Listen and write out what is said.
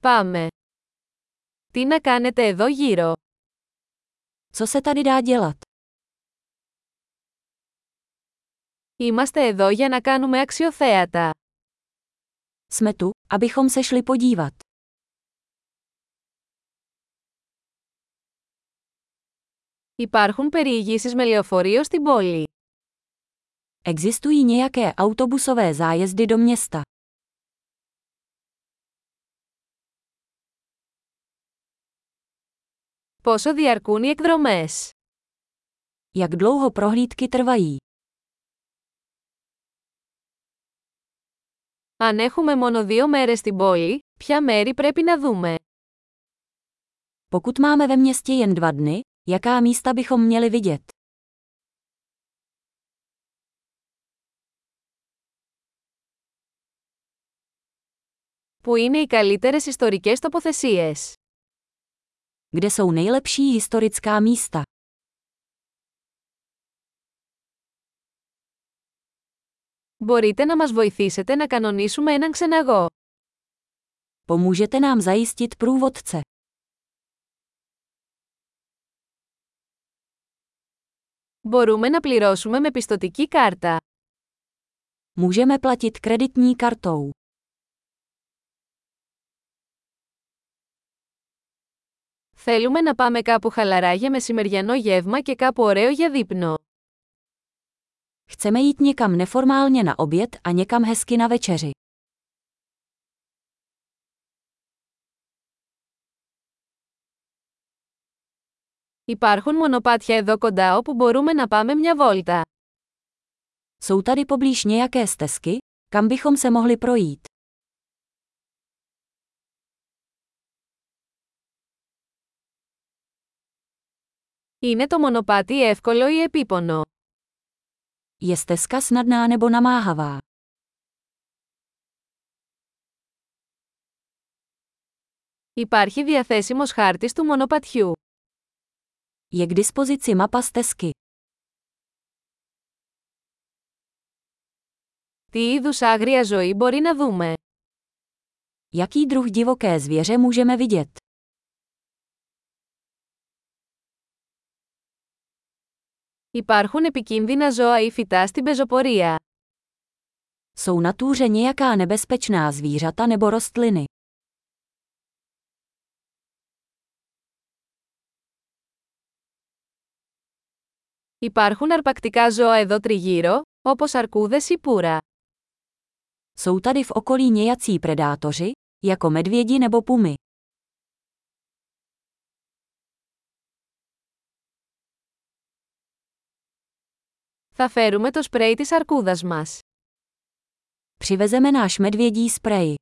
Πάμε. Τι να κάνετε εδώ γύρω. Co se tady dá dělat? Είμαστε εδώ για να κάνουμε αξιοθέατα. Jsme tu, abychom se šli podívat. Υπάρχουν περιηγήσεις με λεωφορείο στην πόλη. Existují nějaké autobusové zájezdy do města. Πόσο διαρκούν οι εκδρομές; Jak dlouho prohlídky trvají? Αν έχουμε μόνο δύο μέρες στην πόλη, ποια μέρη πρέπει να δούμε; Pokud máme ve městě jen dva dny, jaká místa bychom měli vidět? Πού είναι οι καλύτερες ιστορικές τοποθεσίες; Kde jsou nejlepší historická místa? Μπορείτε να μας βοηθήσετε να κανονίσουμε έναν ξεναγό. Pomůžete nám zajistit průvodce. Μπορούμε να πληρώσουμε με πιστοτική κάρτα. Můžeme platit kreditní kartou. Θέλουμε να πάμε κάπου χαλαρά για μεσημεριανό γεύμα και κάπου ωραίο για δείπνο. Chceme jít někam neformálně na oběd a někam hezky na večeři. Υπάρχουν μονοπάτια εδώ κοντά όπου μπορούμε να πάμε μια βόλτα. Jsou tady poblíž nějaké stezky, kam bychom se mohli projít. Είναι το μονοπάτι εύκολο ή επίπονο; Je stezka snadná nebo namáhavá? Υπάρχει διαθέσιμος χάρτης του μονοπατιού. Je k dispozici mapa stezky. Τι είδους άγρια ζωή μπορεί να δούμε; Jaký druh divoké zvěře můžeme vidět? Υπάρχουν επικίνδυνα ζώα ή φυτά στην πεζοπορία. Jsou na túře nějaká nebezpečná zvířata nebo rostliny. Υπάρχουν αρπακτικά ζώα εδώ τριγύρω, όπως αρκούδες ή πουρα. Jsou tady v okolí nějací predátoři, jako medvědi nebo pumy. Θα φέρουμε το σπρέι της αρκούδας μας. Přivezeme náš medvědí sprej.